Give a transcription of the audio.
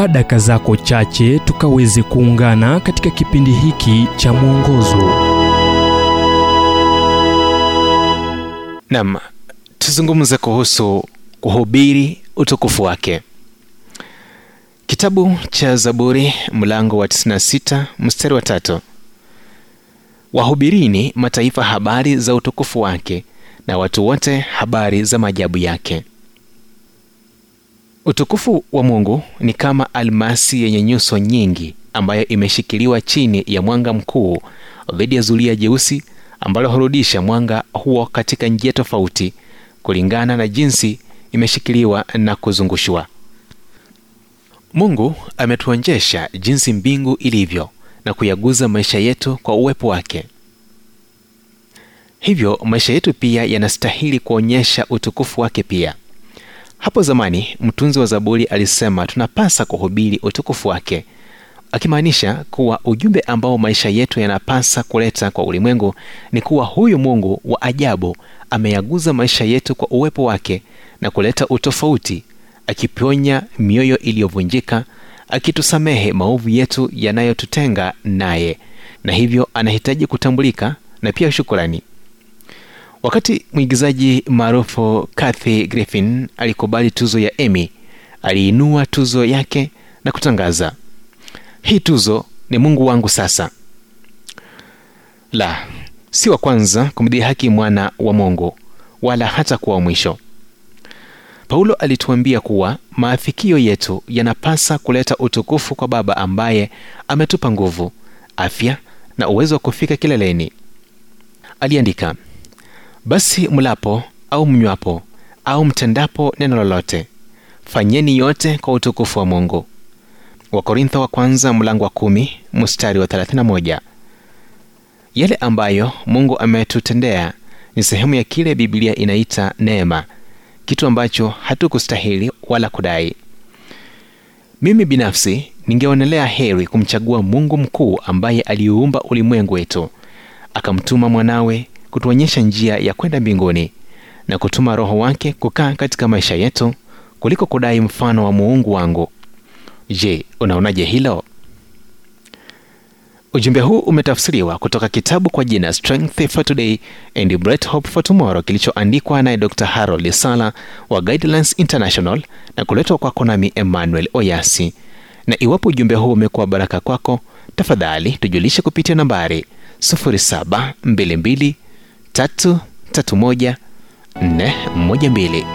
chukua daka zako chache tukaweze kuungana katika kipindi hiki cha mwongozo. Nam tuzungumze kuhusu kuhubiri utukufu wake. Kitabu cha zaburi mlango wa 96 mstari wa tatu. Wahubirini mataifa habari za utukufu wake na watu wote habari za maajabu yake utukufu wa mungu ni kama almasi yenye nyuso nyingi ambayo imeshikiliwa chini ya mwanga mkuu dhidi ya zulia jeusi ambalo hurudisha mwanga huo katika njia tofauti kulingana na jinsi imeshikiliwa na kuzungushwa mungu ametuonjesha jinsi mbingu ilivyo na kuyaguza maisha yetu kwa uwepo wake. Hivyo maisha yetu pia yanastahili kuonyesha utukufu wake pia hapo zamani mtunzi wa zaburi alisema tunapasa kuhubiri utukufu wake akimaanisha kuwa ujumbe ambao maisha yetu yanapasa kuleta kwa ulimwengu ni kuwa huyu mungu wa ajabu ameyaguza maisha yetu kwa uwepo wake na kuleta utofauti akiponya mioyo iliyovunjika akitusamehe maovu yetu yanayotutenga naye. Na hivyo anahitaji kutambulika na pia shukurani wakati mwigizaji maarufu Kathy Griffin alikubali tuzo ya Emmy, aliinua tuzo yake na kutangaza, hii tuzo ni Mungu wangu sasa. La, si wa kwanza kumdhihaki mwana wa Mungu, wala hata kuwa mwisho. Paulo alituambia kuwa maafikio yetu yanapasa kuleta utukufu kwa Baba ambaye ametupa nguvu, afya na uwezo wa kufika kileleni. Aliandika, basi mlapo au mnywapo au mtendapo neno lolote fanyeni yote kwa utukufu wa mungu. Wakorintho wa kwanza mlango wa kumi mstari wa 31 yale ambayo mungu ametutendea ni sehemu ya kile biblia inaita neema kitu ambacho hatukustahili wala kudai. Mimi binafsi ningeonelea heri kumchagua mungu mkuu ambaye aliuumba ulimwengu wetu akamtuma mwanawe kutuonyesha njia ya kwenda mbinguni na kutuma roho wake kukaa katika maisha yetu kuliko kudai mfano wa muungu wangu. Je unaonaje hilo? Ujumbe huu umetafsiriwa kutoka kitabu kwa jina strength for today and bright hope for tomorrow kilichoandikwa naye dr harold sala wa guidelines international na kuletwa kwako nami emmanuel oyasi. Na iwapo ujumbe huu umekuwa baraka kwako tafadhali tujulishe kupitia nambari 0722 tatu tatu moja nne moja mbili